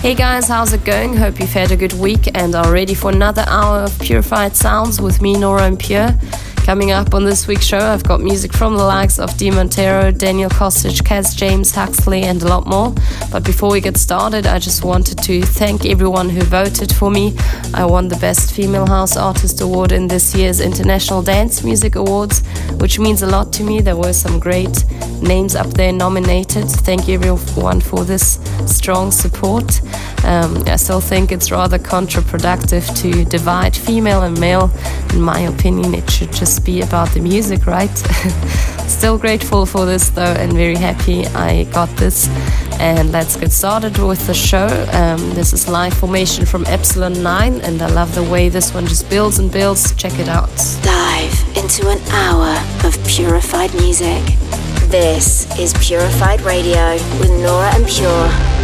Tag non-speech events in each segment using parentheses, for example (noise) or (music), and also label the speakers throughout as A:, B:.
A: Hey guys, how's it going? Hope you've had a good week and are ready for another hour of purified sounds with me, Nora En Pure. Coming up on this week's show, I've got music from the likes of Di Montero, Daniel Kostic, Kaz James, Huxley, and a lot more. But before we get started, I just wanted to thank everyone who voted for me. I won the Best Female House Artist Award in this year's International Dance Music Awards, which means a lot to me. There were some great names up there nominated. Thank you everyone for this strong support. Um, I still think it's rather counterproductive to divide female and male. In my opinion, it should just be about the music, right? (laughs) still grateful for this though, and very happy I got this. And let's get started with the show. Um, this is live formation from Epsilon 9, and I love the way this one just builds and builds. Check it out.
B: Dive into an hour of purified music. This is Purified Radio with Nora En Pure.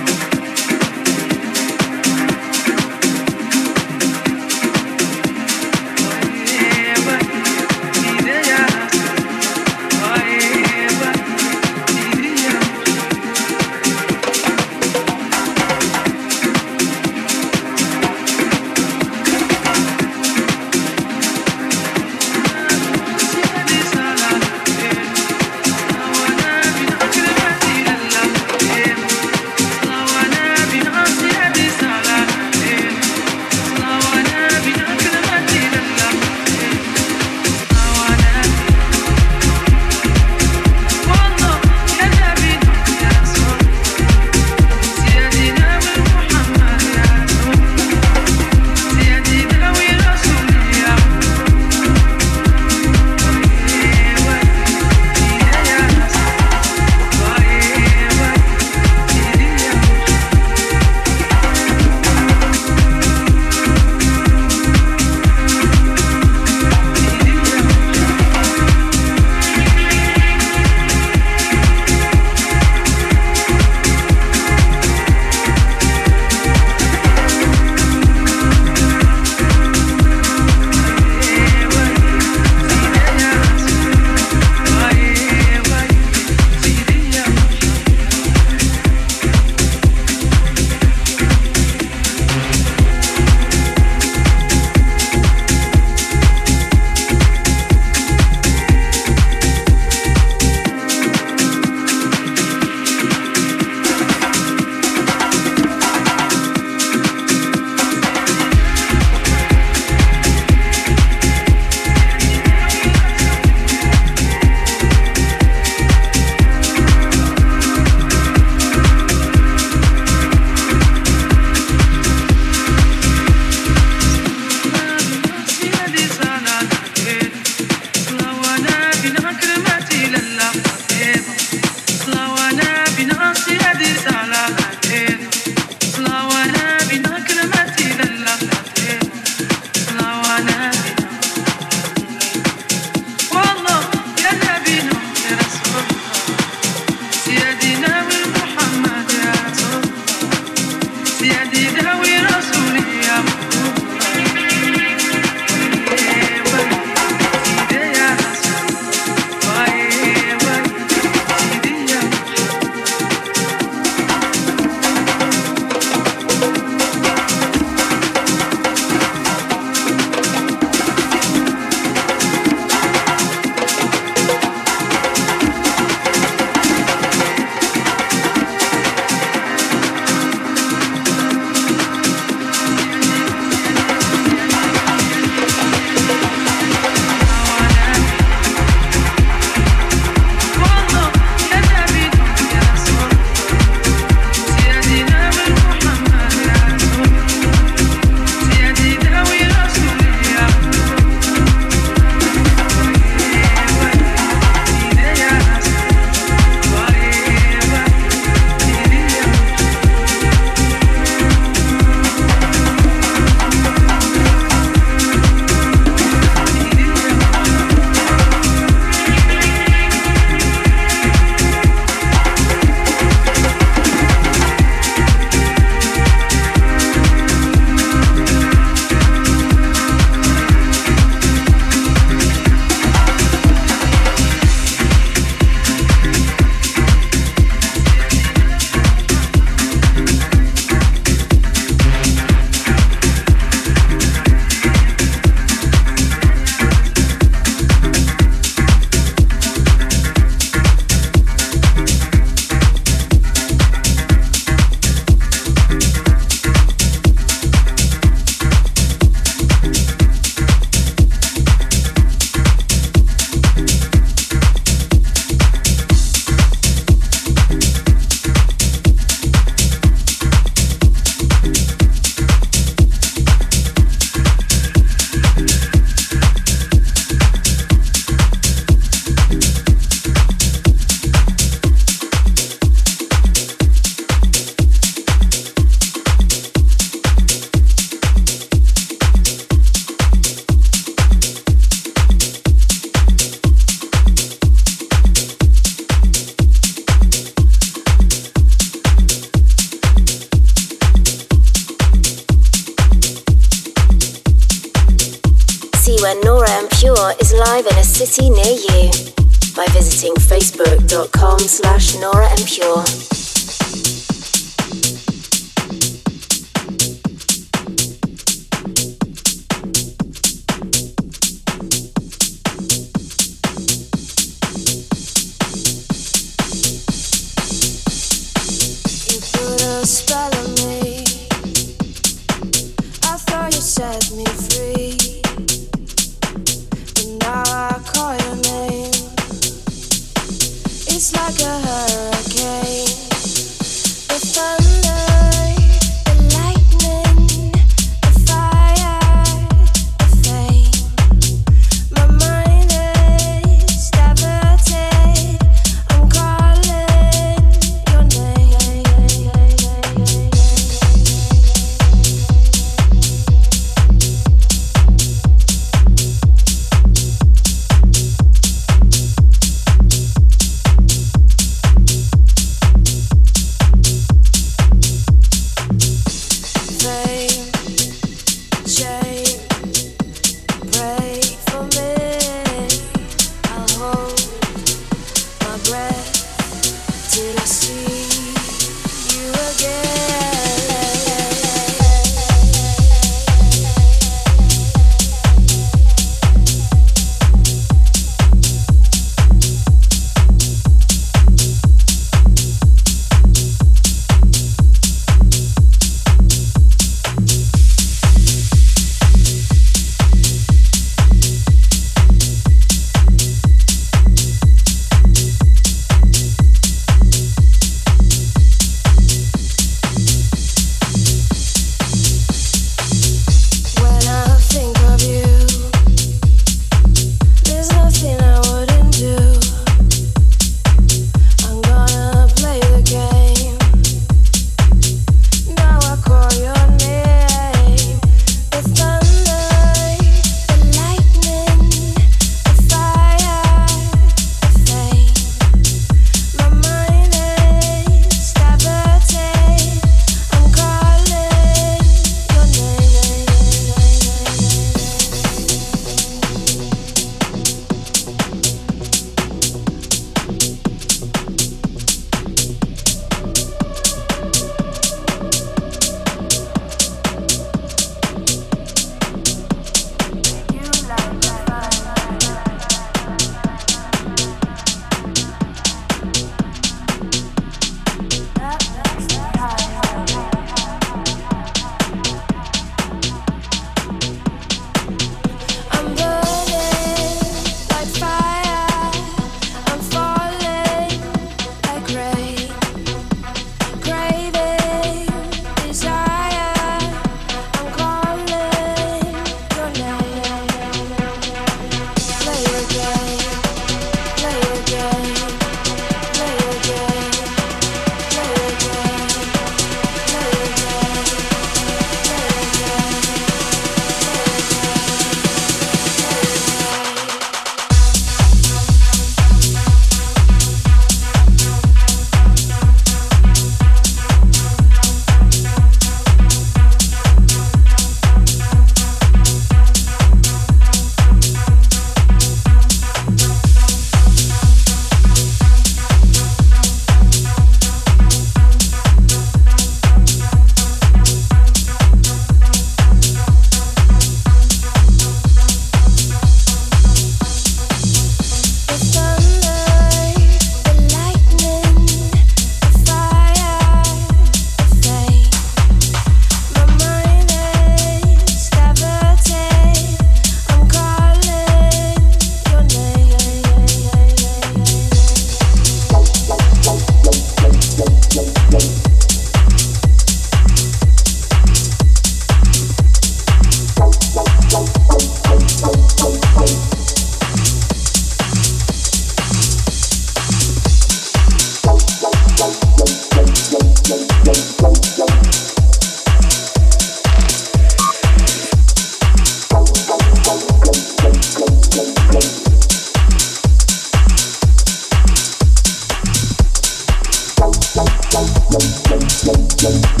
B: Thank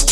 B: you.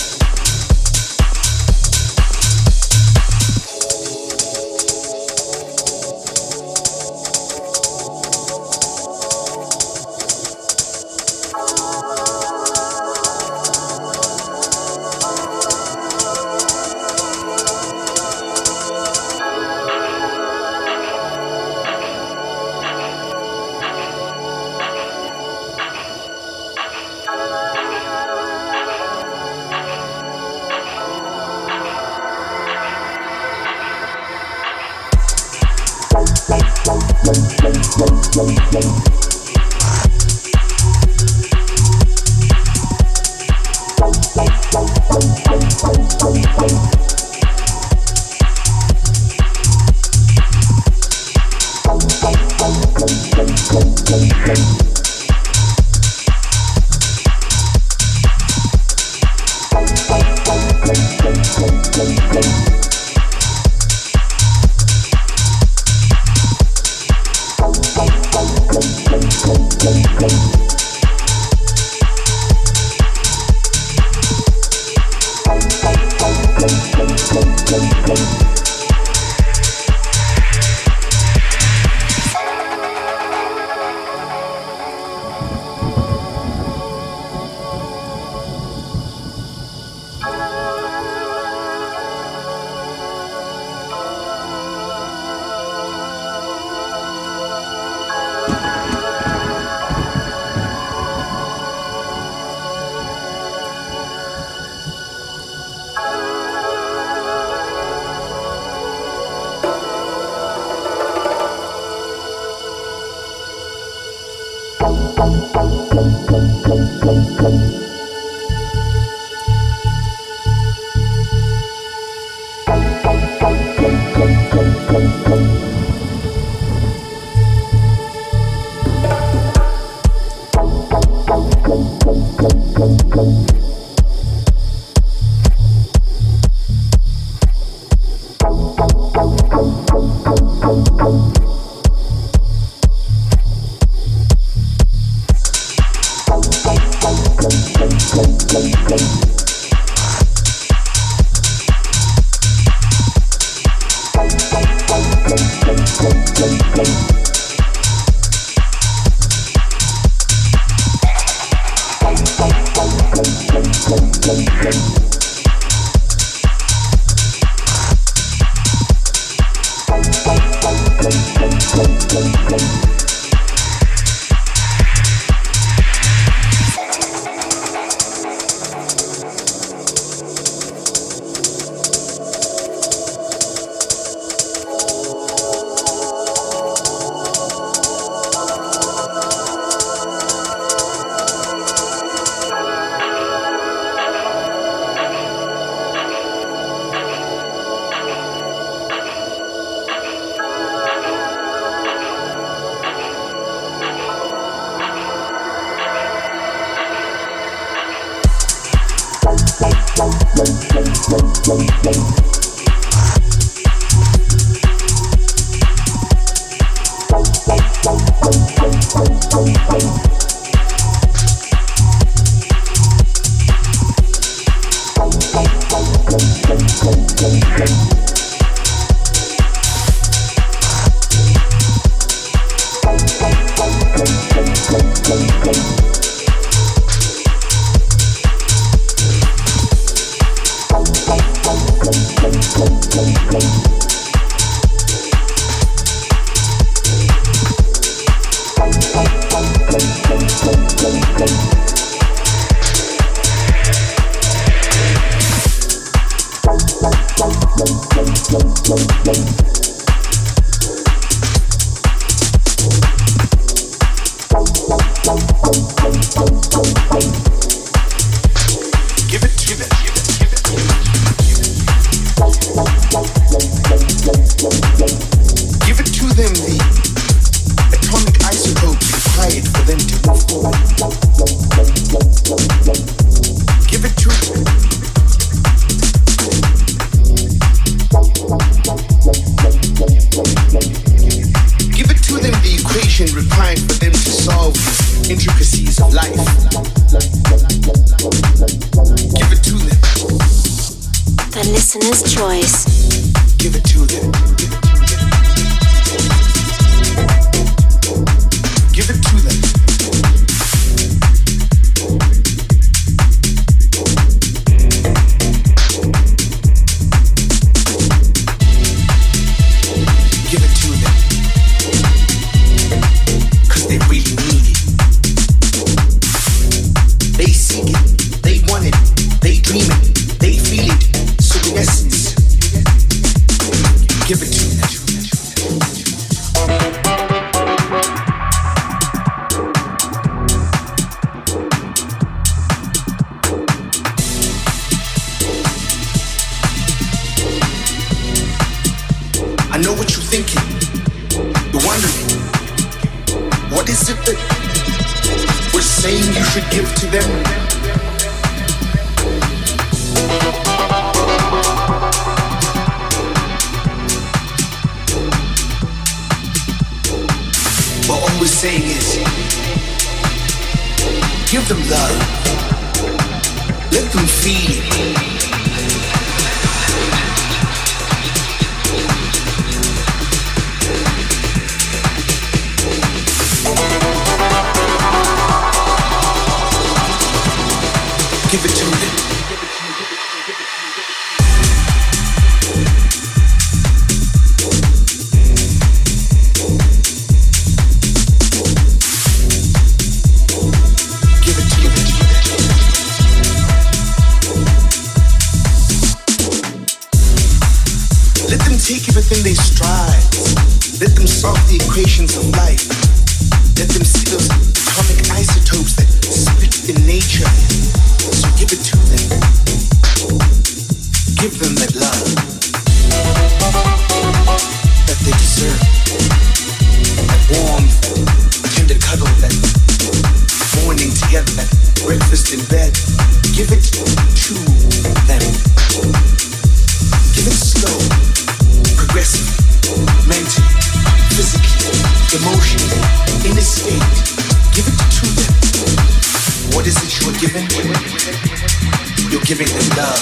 C: giving them
B: love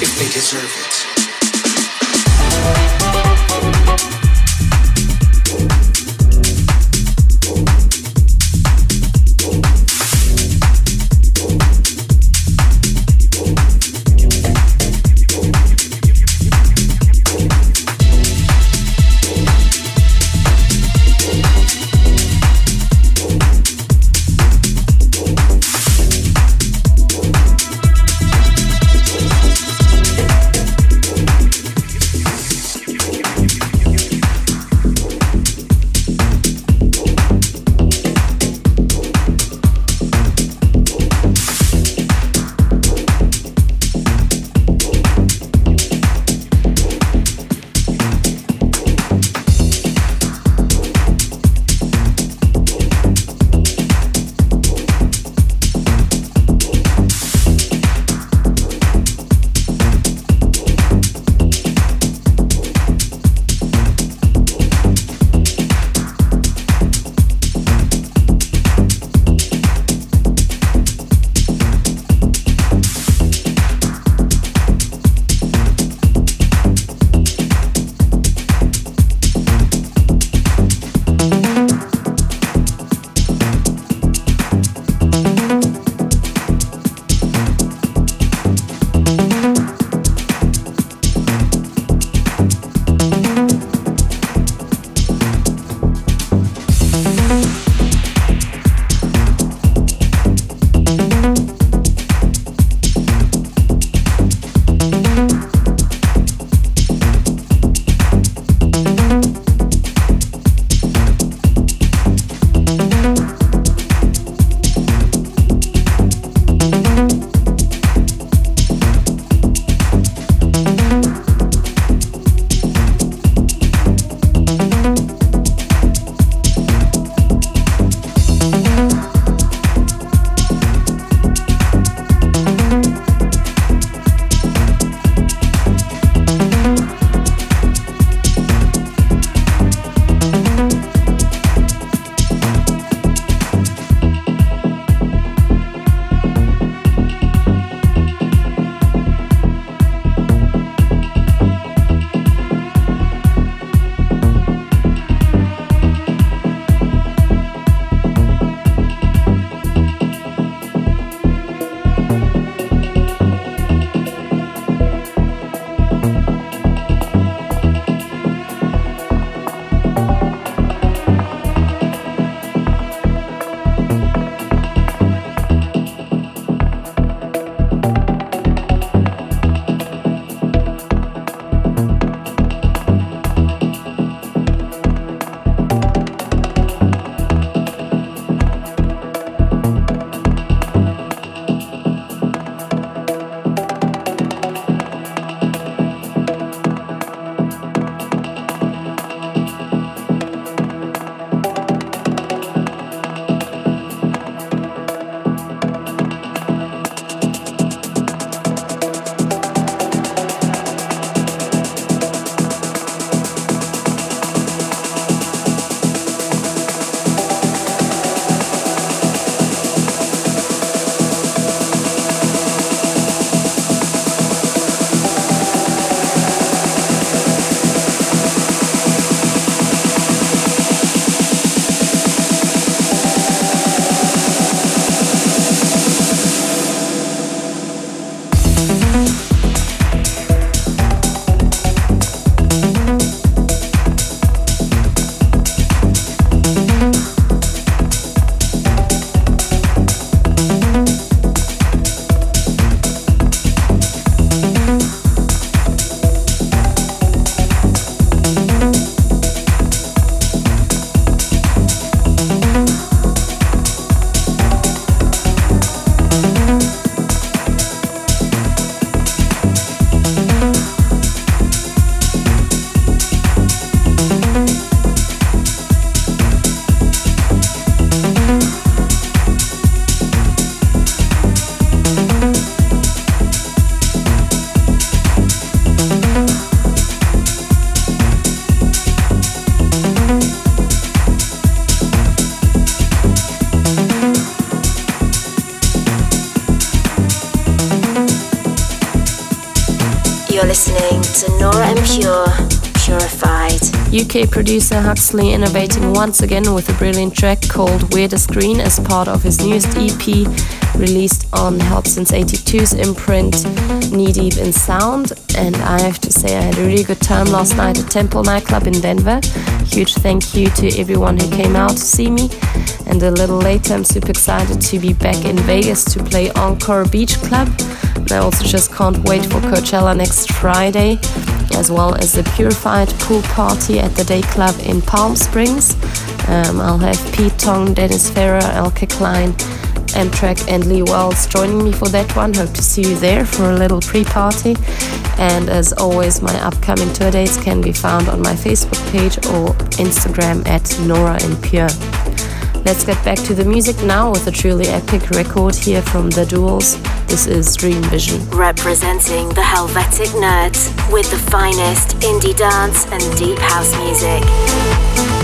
B: if they deserve it.
A: UK producer Huxley innovating once again with a brilliant track called Weirdest Green as part of his newest EP released on Hot Since 82's imprint Knee Deep in Sound. And I have to say, I had a really good time last night at Temple Nightclub in Denver. Huge thank you to everyone who came out to see me. And a little later, I'm super excited to be back in Vegas to play Encore Beach Club. And I also just can't wait for Coachella next Friday, as well as the Purified Pool Party at the Day Club in Palm Springs. Um, I'll have Pete Tong, Dennis Ferrer, Elke Klein, Amtrac, and Lee Wells joining me for that one. Hope to see you there for a little pre party. And as always, my upcoming tour dates can be found on my Facebook page or Instagram at Nora En Pure. Let's get back to the music now with a truly epic record here from The Duels. This is Dream Vision.
B: Representing the Helvetic Nerds with the finest indie dance and deep house music.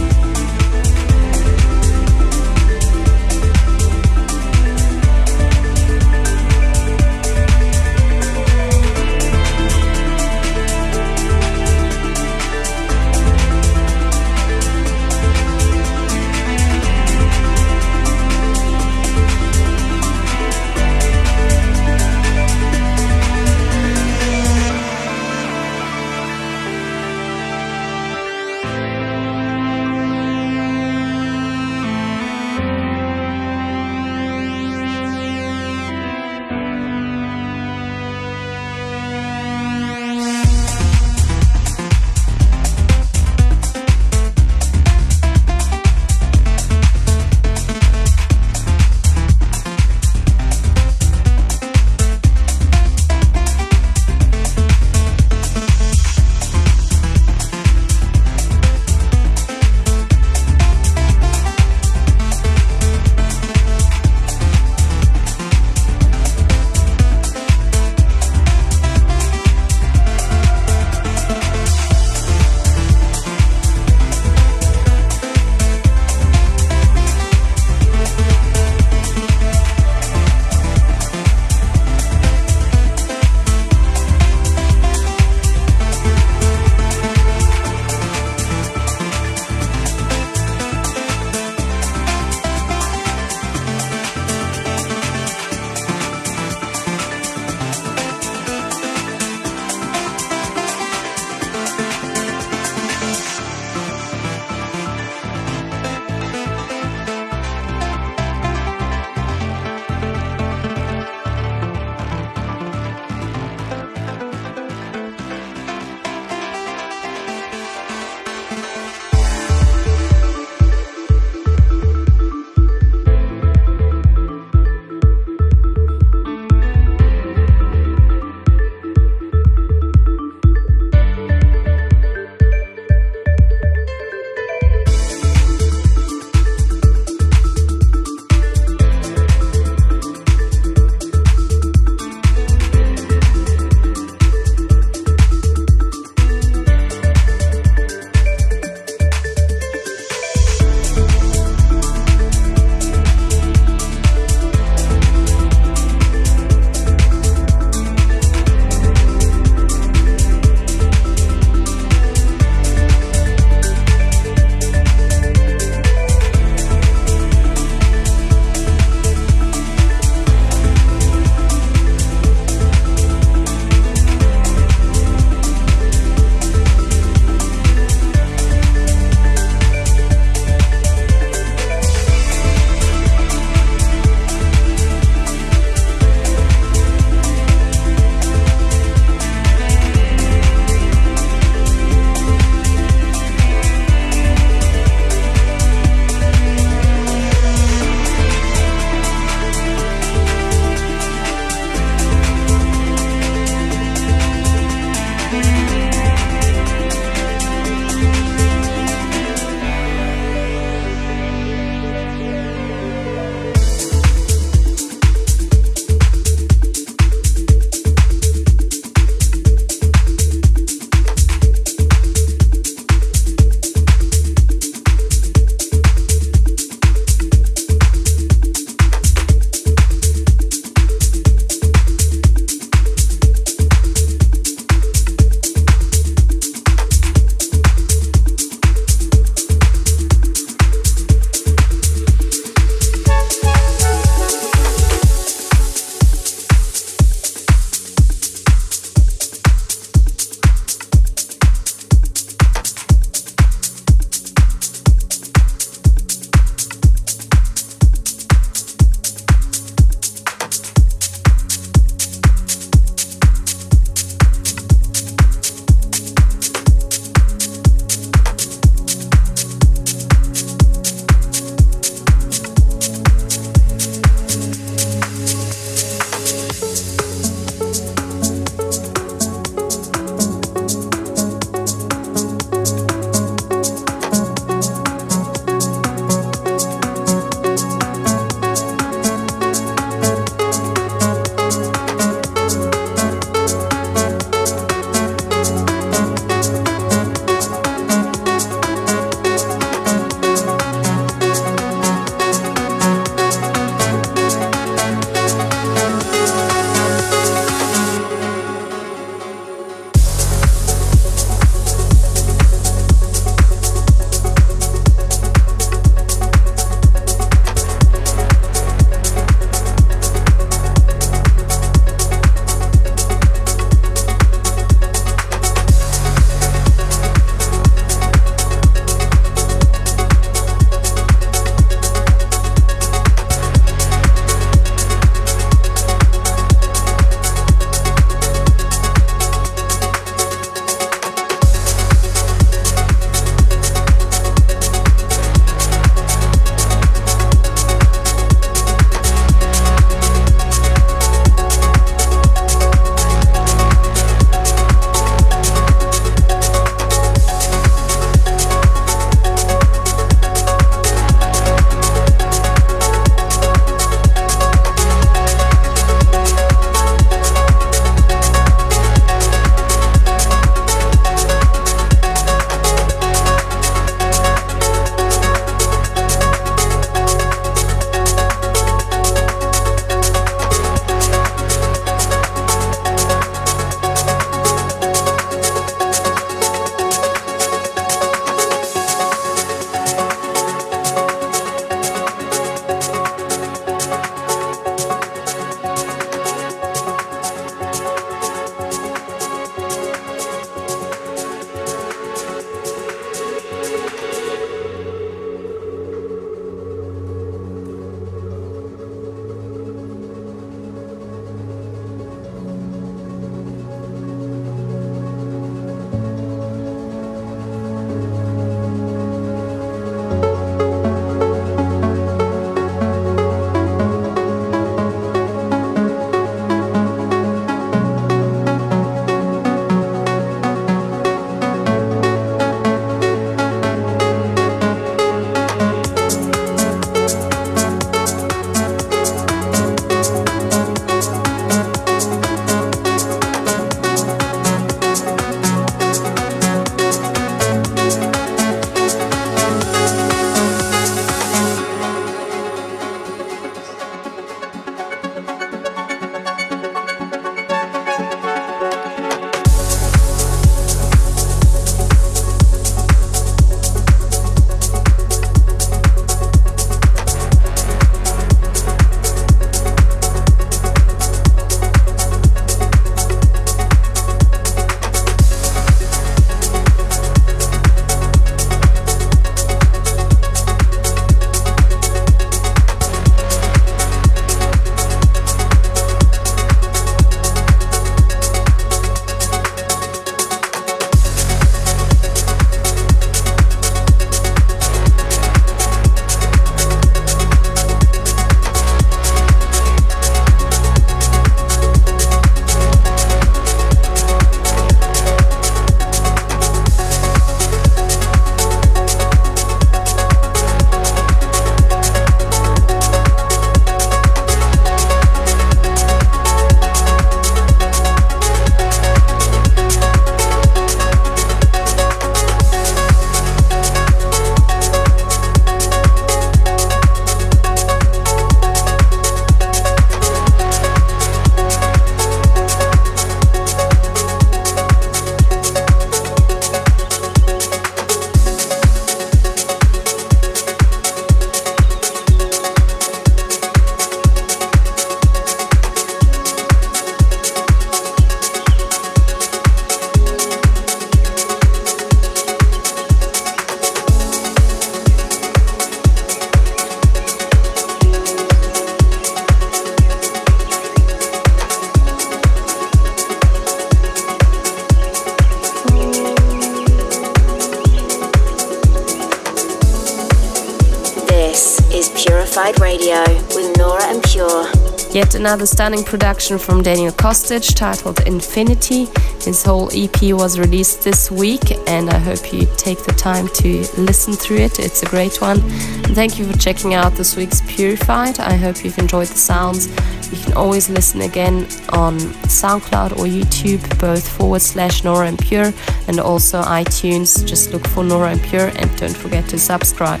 A: Another stunning production from Daniel Kostic titled Infinity. His whole EP was released this week, and I hope you take the time to listen through it. It's a great one. And thank you for checking out this week's Purified. I hope you've enjoyed the sounds. You can always listen again on SoundCloud or YouTube, both forward slash Nora En Pure, and also iTunes. Just look for Nora En Pure and don't forget to subscribe.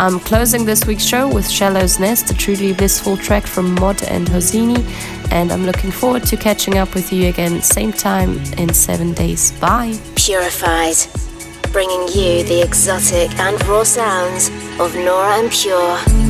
A: I'm closing this week's show with Shallow's Nest, a truly blissful track from Mod and Hosini, and I'm looking forward to catching up with you again same time in seven days. Bye.
B: Purified, bringing you the exotic and raw sounds of Nora En Pure.